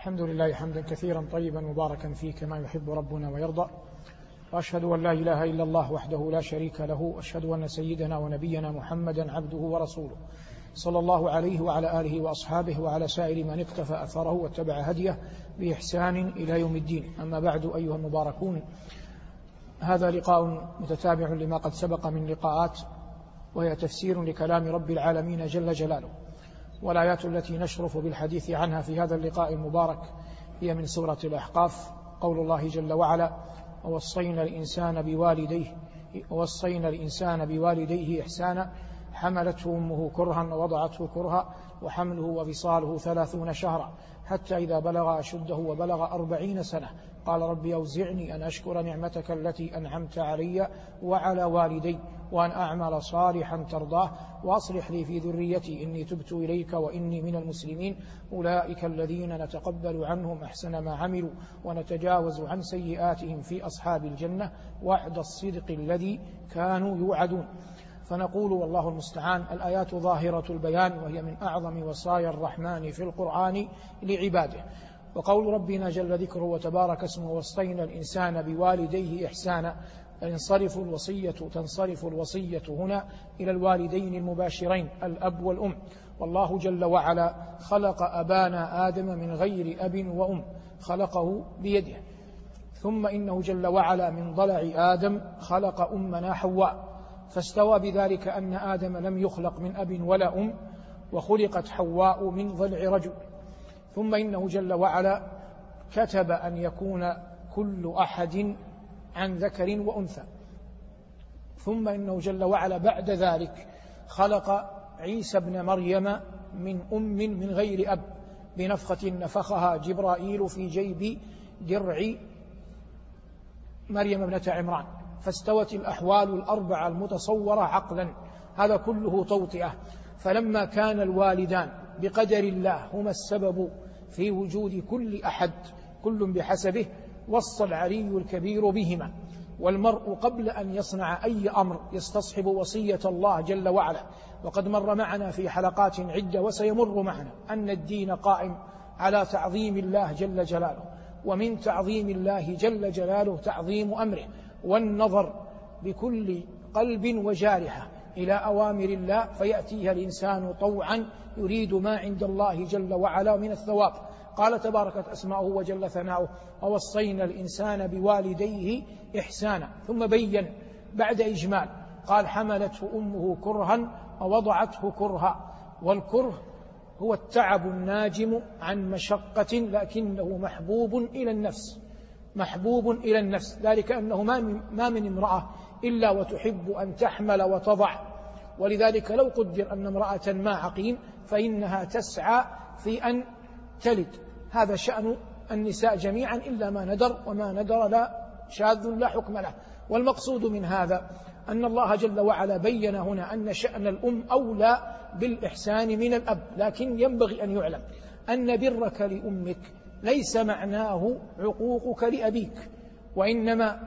الحمد لله حمدا كثيرا طيبا مباركا فيه كما يحب ربنا ويرضى. وأشهد أن لا إله إلا الله وحده لا شريك له. وأشهد أن سيدنا ونبينا محمدا عبده ورسوله. صلى الله عليه وعلى آله وأصحابه وعلى سائر من اقتفى أثره واتبع هديه بإحسان إلى يوم الدين. أما بعد أيها المباركون هذا لقاء متتابع لما قد سبق من لقاءات وهي تفسير لكلام رب العالمين جل جلاله. والآيات التي نشرف بالحديث عنها في هذا اللقاء المبارك هي من سورة الأحقاف. قول الله جل وعلا ووصينا الإنسان بوالديه ووصينا الإنسان بوالديه إحسانا حملته أمه كرها ووضعته كرها وحمله وفصاله ثلاثون شهرا حتى إذا بلغ أشده وبلغ أربعين سنة قال رب أوزعني أن أشكر نعمتك التي أنعمت علي وعلى والدي وأن أعمل صالحا ترضاه وأصلح لي في ذريتي إني تبت إليك وإني من المسلمين أولئك الذين نتقبل عنهم أحسن ما عملوا ونتجاوز عن سيئاتهم في أصحاب الجنة وعد الصدق الذي كانوا يوعدون. فنقول والله المستعان الآيات ظاهرة البيان وهي من أعظم وصايا الرحمن في القرآن لعباده. وقول ربنا جل ذكره وتبارك اسمه وصينا الإنسان بوالديه إحسانا ينصرف الوصية تنصرف الوصية هنا إلى الوالدين المباشرين الأب والأم. والله جل وعلا خلق أبانا آدم من غير أب وأم خلقه بيده. ثم إنه جل وعلا من ضلع آدم خلق أمنا حواء فاستوى بذلك أن آدم لم يخلق من أب ولا أم وخلقت حواء من ضلع رجل. ثم إنه جل وعلا كتب أن يكون كل أحد عن ذكر وأنثى. ثم إنه جل وعلا بعد ذلك خلق عيسى ابن مريم من أم من غير أب بنفخة نفخها جبرائيل في جيب درع مريم ابنة عمران. فاستوت الأحوال الأربعة المتصورة عقلا. هذا كله توطئة. فلما كان الوالدان بقدر الله هما السبب في وجود كل أحد كل بحسبه وصى العلي الكبير بهما. والمرء قبل أن يصنع أي أمر يستصحب وصية الله جل وعلا. وقد مر معنا في حلقات عدة وسيمر معنا أن الدين قائم على تعظيم الله جل جلاله. ومن تعظيم الله جل جلاله تعظيم أمره. والنظر بكل قلب وجارحة. إلى أوامر الله فيأتيها الإنسان طوعا يريد ما عند الله جل وعلا من الثواب. قال تباركت أسماؤه وجل ثناؤه ووصينا الإنسان بوالديه إحسانا. ثم بين بعد إجمال قال حملته أمه كرها ووضعته كرها والكره هو التعب الناجم عن مشقة لكنه محبوب إلى النفس محبوب إلى النفس. ذلك أنه ما من, ما من امرأة إلا وتحب أن تحمل وتضع. ولذلك لو قدر أن امرأة ما عقيم فإنها تسعى في أن تلد. هذا شأن النساء جميعا إلا ما ندر وما ندر لا شاذ لا حكم له. والمقصود من هذا أن الله جل وعلا بين هنا أن شأن الأم أولى بالإحسان من الأب لكن ينبغي أن يعلم أن برك لأمك ليس معناه عقوقك لأبيك وإنما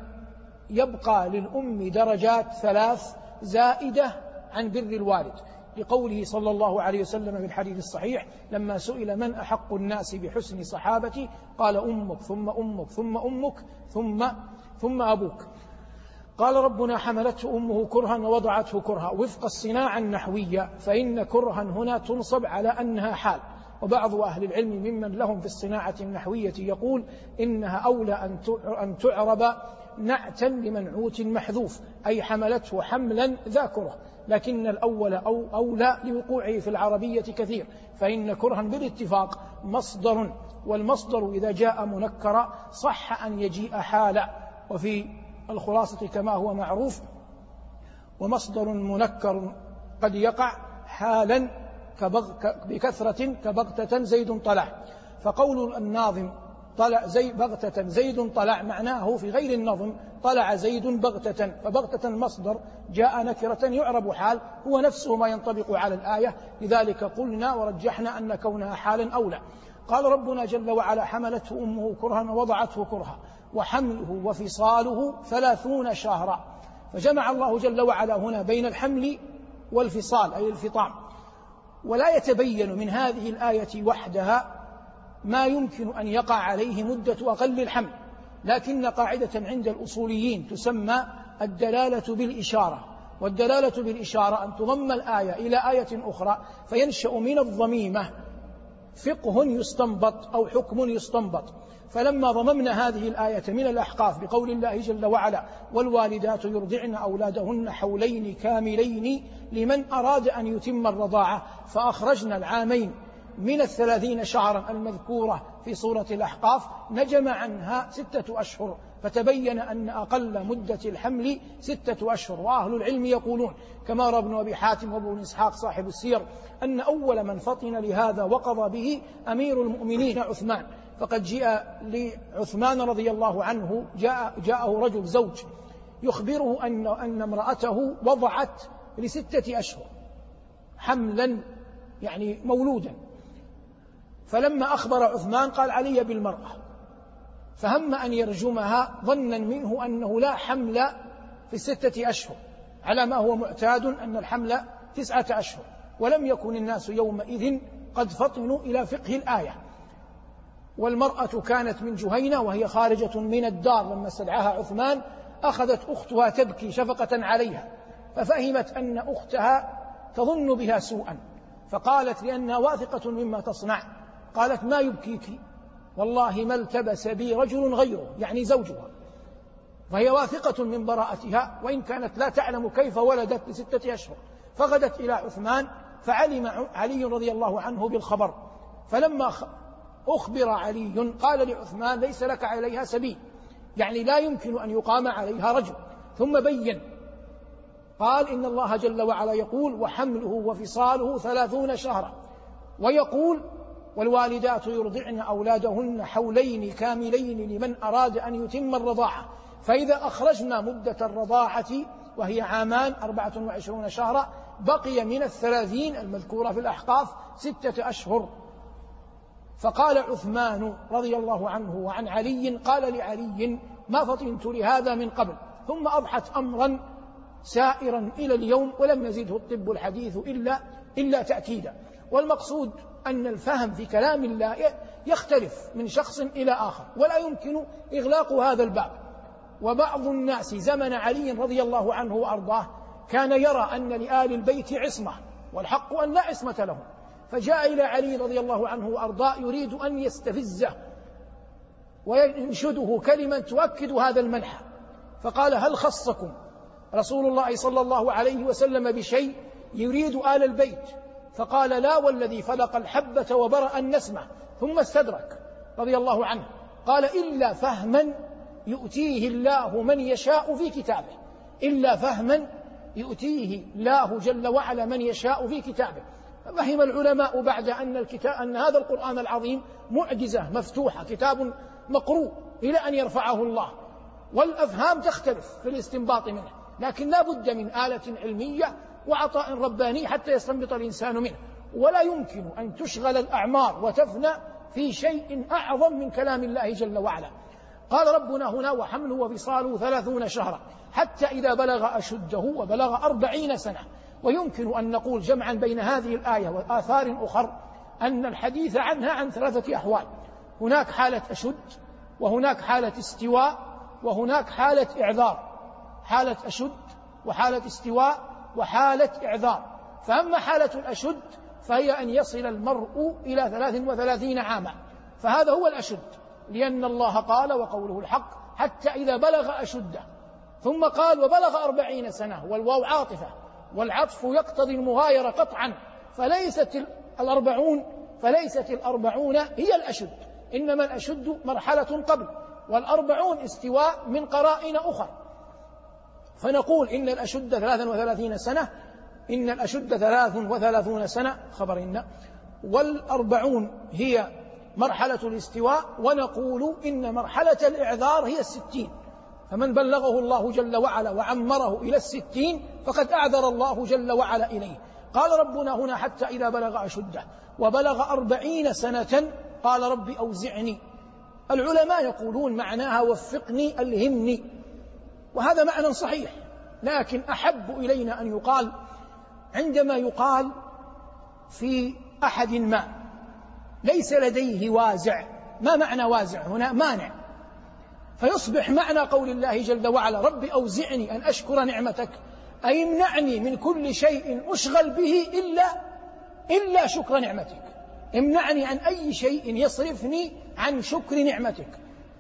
يبقى للأم درجات ثلاث زائدة عن بر الوالد. لقوله صلى الله عليه وسلم في الحديث الصحيح لما سئل من أحق الناس بحسن صحابتي؟ قال أمك ثم أمك ثم أمك ثم ثم أبوك. قال ربنا حملته أمه كرها ووضعته كرها. وفق الصناعة النحوية فإن كرها هنا تنصب على أنها حال. وبعض أهل العلم ممن لهم في الصناعة النحوية يقول إنها أولى أن تعرب نعتا لمنعوت محذوف أي حملته حملا ذاكره لكن الأول أو أولى لوقوعه في العربية كثير فإن كرها بالاتفاق مصدر والمصدر إذا جاء منكرا صح أن يجيء حالا. وفي الخلاصة كما هو معروف ومصدر منكر قد يقع حالا بكثرة كبغتة زيد طلع. فقول الناظم طلع زي بغتة زيد طلع معناه في غير النظم طلع زيد بغتة فبغتة المصدر جاء نكرة يعرب حال هو نفسه ما ينطبق على الآية لذلك قلنا ورجحنا أن كونها حالا أولى. قال ربنا جل وعلا حملته أمه كرها ووضعته كرها وحمله وفصاله ثلاثون شهرا. فجمع الله جل وعلا هنا بين الحمل والفصال أي الفطام. ولا يتبين من هذه الآية وحدها ما يمكن أن يقع عليه مدة أقل الحمل لكن قاعدة عند الأصوليين تسمى الدلالة بالإشارة. والدلالة بالإشارة أن تضم الآية إلى آية أخرى فينشأ من الضميمة فقه يستنبط أو حكم يستنبط. فلما ضممنا هذه الآية من الأحقاف بقول الله جل وعلا والوالدات يرضعن أولادهن حولين كاملين لمن أراد أن يتم الرضاعة فأخرجنا العامين من الثلاثين شهرا المذكورة في سورة الأحقاف نجم عنها ستة أشهر فتبين أن أقل مدة الحمل ستة أشهر. وأهل العلم يقولون كما روى ابن أبي حاتم وابن إسحاق صاحب السير أن أول من فطن لهذا وقضى به أمير المؤمنين عثمان. فقد جاء لعثمان رضي الله عنه جاء جاءه رجل زوج يخبره أن أن امرأته وضعت لستة أشهر حملا يعني مولودا. فلما أخبر عثمان قال علي بالمرأة فهم أن يرجمها ظنا منه أنه لا حمل في الستة أشهر على ما هو معتاد أن الحمل تسعة أشهر ولم يكن الناس يومئذ قد فطنوا إلى فقه الآية. والمرأة كانت من جهينة وهي خارجة من الدار لما استدعاها عثمان أخذت أختها تبكي شفقة عليها ففهمت أن أختها تظن بها سوءا فقالت لأنها واثقة مما تصنع. قالت ما يبكيك؟ والله ما التبس بي رجل غيره يعني زوجها. فهي واثقة من براءتها وإن كانت لا تعلم كيف ولدت لستة أشهر. فغدت إلى عثمان فعلم علي رضي الله عنه بالخبر. فلما أخبر علي قال لعثمان ليس لك عليها سبيل. يعني لا يمكن أن يقام عليها رجل. ثم بين. قال إن الله جل وعلا يقول وحمله وفصاله ثلاثون شهرا. ويقول والوالدات يرضعن أولادهن حولين كاملين لمن أراد أن يتم الرضاعة. فإذا أخرجنا مدة الرضاعة وهي عامان أربعة وعشرون شهرا بقي من الثلاثين المذكورة في الأحقاف ستة أشهر. فقال عثمان رضي الله عنه وعن علي قال لعلي ما فطنت لهذا من قبل. ثم أضحت أمرا سائرا إلى اليوم ولم يزده الطب الحديث إلا إلا تأكيدا. والمقصود أن الفهم في كلام الله يختلف من شخص إلى آخر ولا يمكن إغلاق هذا الباب وبعض الناس زمن علي رضي الله عنه وأرضاه كان يرى أن لآل البيت عصمة والحق أن لا عصمة لهم. فجاء إلى علي رضي الله عنه وأرضاه يريد أن يستفزه وينشده كلمة تؤكد هذا المنح. فقال هل خصكم رسول الله صلى الله عليه وسلم بشيء يريد آل البيت؟ فقال لا والذي فلق الحبة وبرأ النسمة ثم استدرك رضي الله عنه. قال إلا فهما يؤتيه الله من يشاء في كتابه. إلا فهما يؤتيه الله جل وعلا من يشاء في كتابه. ففهم العلماء بعد أن الكتاب أن هذا القرآن العظيم معجزة مفتوحة كتاب مقروء إلى أن يرفعه الله. والأفهام تختلف في الاستنباط منه لكن لا بد من آلة علمية وعطاء رباني حتى يستنبط الإنسان منه. ولا يمكن أن تشغل الأعمار وتفنى في شيء أعظم من كلام الله جل وعلا. قال ربنا هنا وحمله وفصاله ثلاثون شهرا حتى إذا بلغ أشده وبلغ أربعين سنة. ويمكن أن نقول جمعا بين هذه الآية وآثار أخر أن الحديث عنها عن ثلاثة أحوال. هناك حالة أشد وهناك حالة استواء وهناك حالة إعذار. حالة أشد وحالة استواء وحالة إعذار. فأما حالة الأشد فهي أن يصل المرء إلى ثلاث وثلاثين عاما. فهذا هو الأشد لأن الله قال وقوله الحق حتى إذا بلغ أشده. ثم قال وبلغ أربعين سنة والواو عاطفة والعطف يقتضي المغايرة قطعا. فليست الأربعون فليست الأربعون هي الأشد إنما الأشد مرحلة قبل والأربعون استواء من قرائن أخرى. فنقول إن الأشد ثلاثا وثلاثين سنة إن الأشد ثلاث وثلاثون سنة خبر إن. والأربعون هي مرحلة الاستواء ونقول إن مرحلة الإعذار هي الستين. فمن بلغه الله جل وعلا وعمره إلى الستين فقد أعذر الله جل وعلا إليه. قال ربنا هنا حتى إذا بلغ أشده وبلغ أربعين سنة قال رب أوزعني. العلماء يقولون معناها وفقني ألهمني. وهذا معنى صحيح لكن أحب إلينا أن يقال عندما يقال في أحد ما ليس لديه وازع ما معنى وازع هنا؟ مانع. فيصبح معنى قول الله جل وعلا رب أوزعني أن أشكر نعمتك أي امنعني من كل شيء أشغل به إلا إلا شكر نعمتك. امنعني عن أي شيء يصرفني عن شكر نعمتك.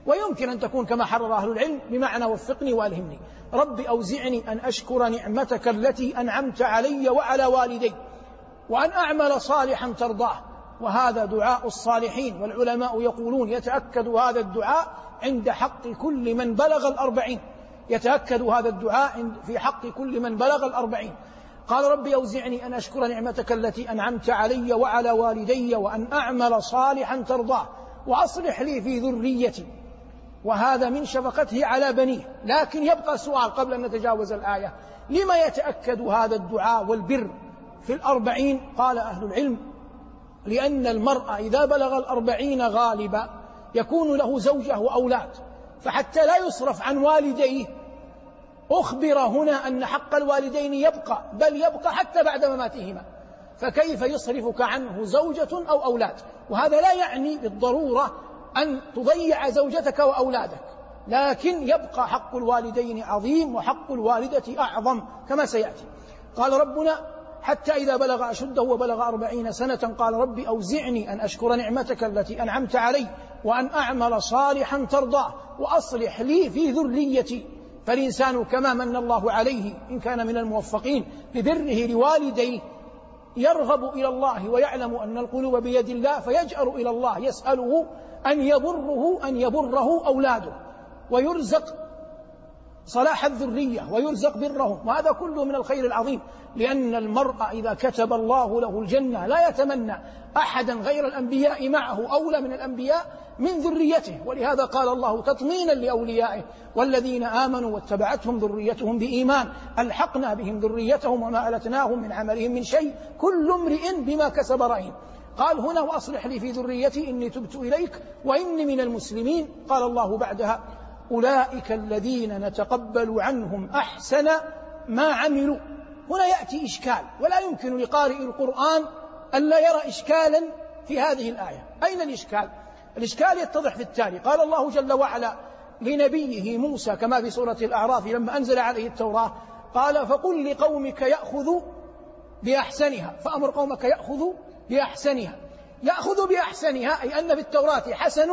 ويمكن أن تكون كما حرر أهل العلم بمعنى وفقني وألهمني. رب أوزعني أن أشكر نعمتك التي أنعمت علي وعلى والدي وأن أعمل صالحا ترضاه. وهذا دعاء الصالحين والعلماء يقولون يتأكد هذا الدعاء عند حق كل من بلغ الأربعين. يتأكد هذا الدعاء في حق كل من بلغ الأربعين. قال ربي أوزعني أن أشكر نعمتك التي أنعمت علي وعلى والدي وأن أعمل صالحا ترضاه. وأصلح لي في ذريتي. وهذا من شفقته على بنيه. لكن يبقى سؤال قبل أن نتجاوز الآية. لما يتأكد هذا الدعاء والبر في الأربعين؟ قال أهل العلم لأن المرأة إذا بلغ الأربعين غالبا يكون له زوجة وأولاد. فحتى لا يصرف عن والديه أخبر هنا أن حق الوالدين يبقى بل يبقى حتى بعد مماتهما. فكيف يصرفك عنه زوجة أو أولاد؟ وهذا لا يعني بالضرورة أن تضيع زوجتك وأولادك. لكن يبقى حق الوالدين عظيم وحق الوالدة أعظم كما سيأتي. قال ربنا حتى إذا بلغ أشده وبلغ أربعين سنة قال رب أوزعني أن أشكر نعمتك التي أنعمت علي وأن أعمل صالحا ترضاه وأصلح لي في ذريتي. فالإنسان كما من الله عليه إن كان من الموفقين ببره لوالديه يرغب إلى الله ويعلم أن القلوب بيد الله فيجأر إلى الله يسأله أن يبره أن يبره أولاده ويرزق صلاح الذرية ويرزق برهم وهذا كله من الخير العظيم لأن المرء إذا كتب الله له الجنة لا يتمنى أحدا غير الأنبياء معه أولى من الأنبياء من ذريته. ولهذا قال الله تطمينا لأوليائه والذين آمنوا واتبعتهم ذريتهم بإيمان. ألحقنا بهم ذريتهم وما ألتناهم من عملهم من شيء. كل امرئ بما كسب رهين. قال هنا وأصلح لي في ذريتي إني تبت إليك وإني من المسلمين. قال الله بعدها أولئك الذين نتقبل عنهم أحسن ما عملوا. هنا يأتي إشكال. ولا يمكن لقارئ القرآن ألا يرى إشكالا في هذه الآية. أين الإشكال؟ الإشكال يتضح في التالي. قال الله جل وعلا لنبيه موسى كما في سورة الأعراف لما أنزل عليه التوراة قال فقل لقومك يأخذوا بأحسنها. فأمر قومك يأخذوا بأحسنها. يأخذ بأحسنها أي أن في التوراة حسن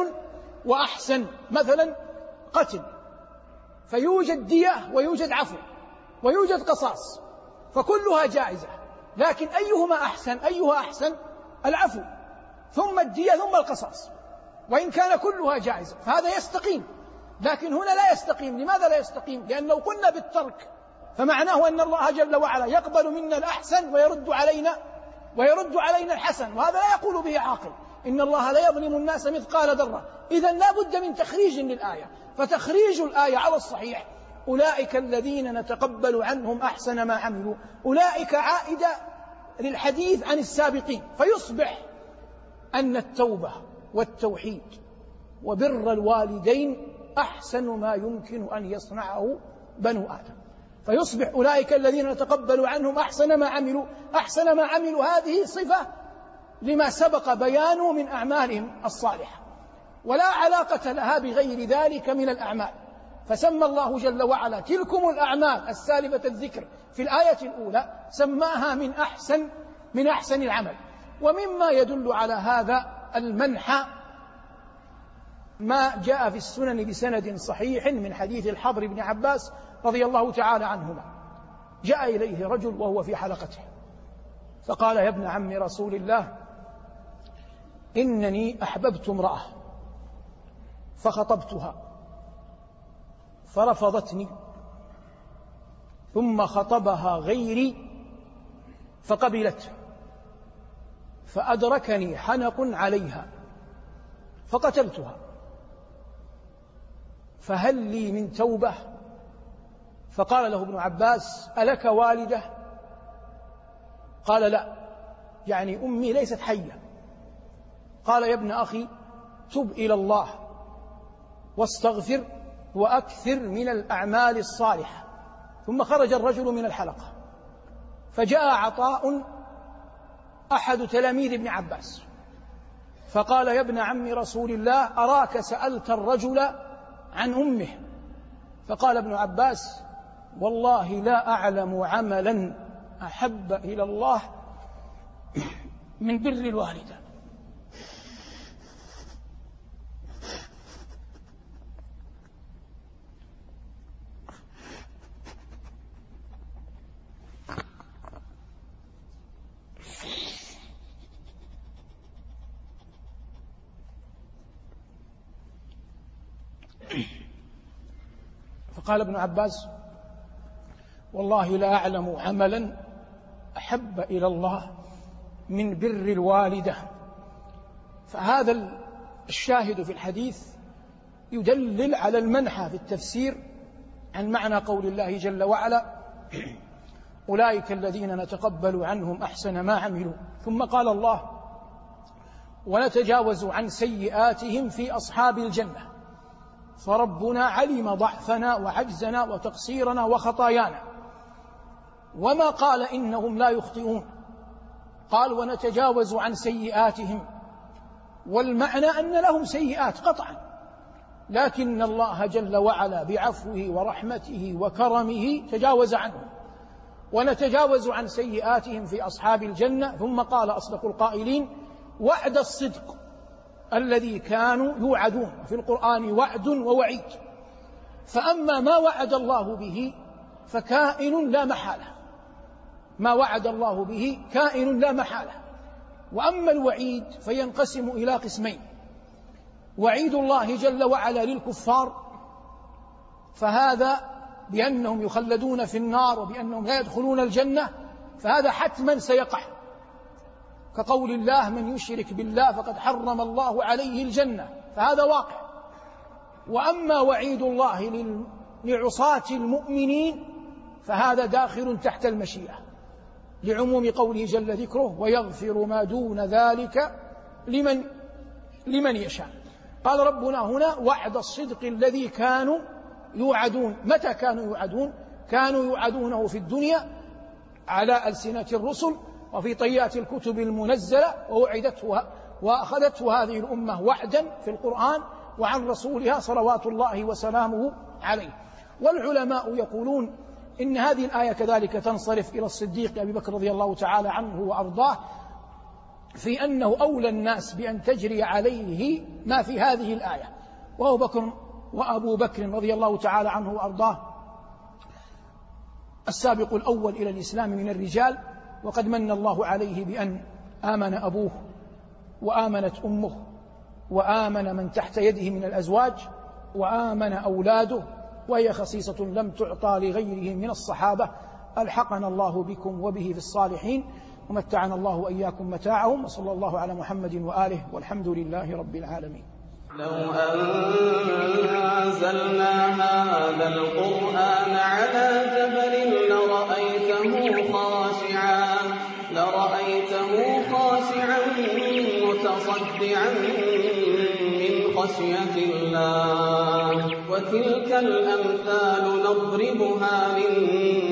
وأحسن مثلا قتل. فيوجد دية ويوجد عفو ويوجد قصاص فكلها جائزة. لكن أيهما أحسن؟ أيها أحسن؟ العفو. ثم الدية ثم القصاص. وإن كان كلها جائزة فهذا يستقيم. لكن هنا لا يستقيم. لماذا لا يستقيم؟ لأن لو قلنا بالترك فمعناه أن الله جل وعلا يقبل منا الأحسن ويرد علينا ويرد علينا الحسن وهذا لا يقول به عاقل. إن الله لا يظلم الناس مثقال ذرة. إذا لا بد من تخريج للآية. فتخريج الآية على الصحيح أولئك الذين نتقبل عنهم أحسن ما عملوا. أولئك عائدة للحديث عن السابقين. فيصبح أن التوبة والتوحيد وبر الوالدين أحسن ما يمكن أن يصنعه بنو آدم. فيصبح أولئك الذين نتقبل عنهم أحسن ما عملوا أحسن ما عملوا هذه صفة لما سبق بيانه من أعمالهم الصالحة. ولا علاقة لها بغير ذلك من الأعمال. فسمى الله جل وعلا تلكم الأعمال السالبة الذكر في الآية الأولى سماها من أحسن من أحسن العمل. ومما يدل على هذا المنح ما جاء في السنن بسند صحيح من حديث الحضر بن عباس رضي الله تعالى عنهما. جاء إليه رجل وهو في حلقته فقال يا ابن عم رسول الله إنني أحببت امرأة فخطبتها فرفضتني ثم خطبها غيري فقبلته. فأدركني حنق عليها فقتلتها. فهل لي من توبة؟ فقال له ابن عباس ألك والدة؟ قال لا يعني أمي ليست حية. قال يا ابن أخي تب إلى الله واستغفر وأكثر من الأعمال الصالحة. ثم خرج الرجل من الحلقة فجاء عطاء أحد تلاميذ ابن عباس. فقال يا ابن عم رسول الله أراك سألت الرجل عن أمه. فقال ابن عباس والله لا أعلم عملا أحب إلى الله من بر الوالدة. فقال ابن عباس والله لا أعلم عملا أحب إلى الله من بر الوالدة. فهذا الشاهد في الحديث يدلل على المنحى في التفسير عن معنى قول الله جل وعلا أولئك الذين نتقبل عنهم أحسن ما عملوا. ثم قال الله ونتجاوز عن سيئاتهم في أصحاب الجنة. فربنا علم ضعفنا وعجزنا وتقصيرنا وخطايانا. وما قال إنهم لا يخطئون. قال ونتجاوز عن سيئاتهم. والمعنى أن لهم سيئات قطعا. لكن الله جل وعلا بعفوه ورحمته وكرمه تجاوز عنهم. ونتجاوز عن سيئاتهم في أصحاب الجنة. ثم قال أصدق القائلين وعد الصدق الذي كانوا يوعدون. في القرآن وعد ووعيد. فأما ما وعد الله به فكائن لا محالة. ما وعد الله به كائن لا محالة. وأما الوعيد فينقسم إلى قسمين. وعيد الله جل وعلا للكفار فهذا بأنهم يخلدون في النار وبأنهم لا يدخلون الجنة فهذا حتما سيقع. كقول الله من يشرك بالله فقد حرم الله عليه الجنة فهذا واقع. وأما وعيد الله لعصاة المؤمنين فهذا داخل تحت المشيئة. لعموم قوله جل ذكره ويغفر ما دون ذلك لمن لمن يشاء قال ربنا هنا وعد الصدق الذي كانوا يوعدون متى كانوا يوعدون؟ كانوا يوعدونه في الدنيا على ألسنة الرسل وفي طيات الكتب المنزلة ووعدته وأخذته هذه الأمة وعدا في القرآن وعن رسولها صلوات الله وسلامه عليه. والعلماء يقولون إن هذه الآية كذلك تنصرف إلى الصديق أبي بكر رضي الله تعالى عنه وأرضاه في أنه أولى الناس بأن تجري عليه ما في هذه الآية. وأبو بكر وأبو بكر رضي الله تعالى عنه وأرضاه السابق الأول إلى الإسلام من الرجال وقد من الله عليه بأن آمن أبوه وآمنت أمه وآمن من تحت يده من الأزواج وآمن أولاده وهي خصيصة لم تعطى لغيره من الصحابة. ألحقنا الله بكم وبه في الصالحين ومتعنا الله وإياكم متاعهم وصلى الله على محمد وآله والحمد لله رب العالمين. لو أنزلنا هذا القرآن على جبل متصدعا من خشية الله. وتلك الأمثال نضربها للناس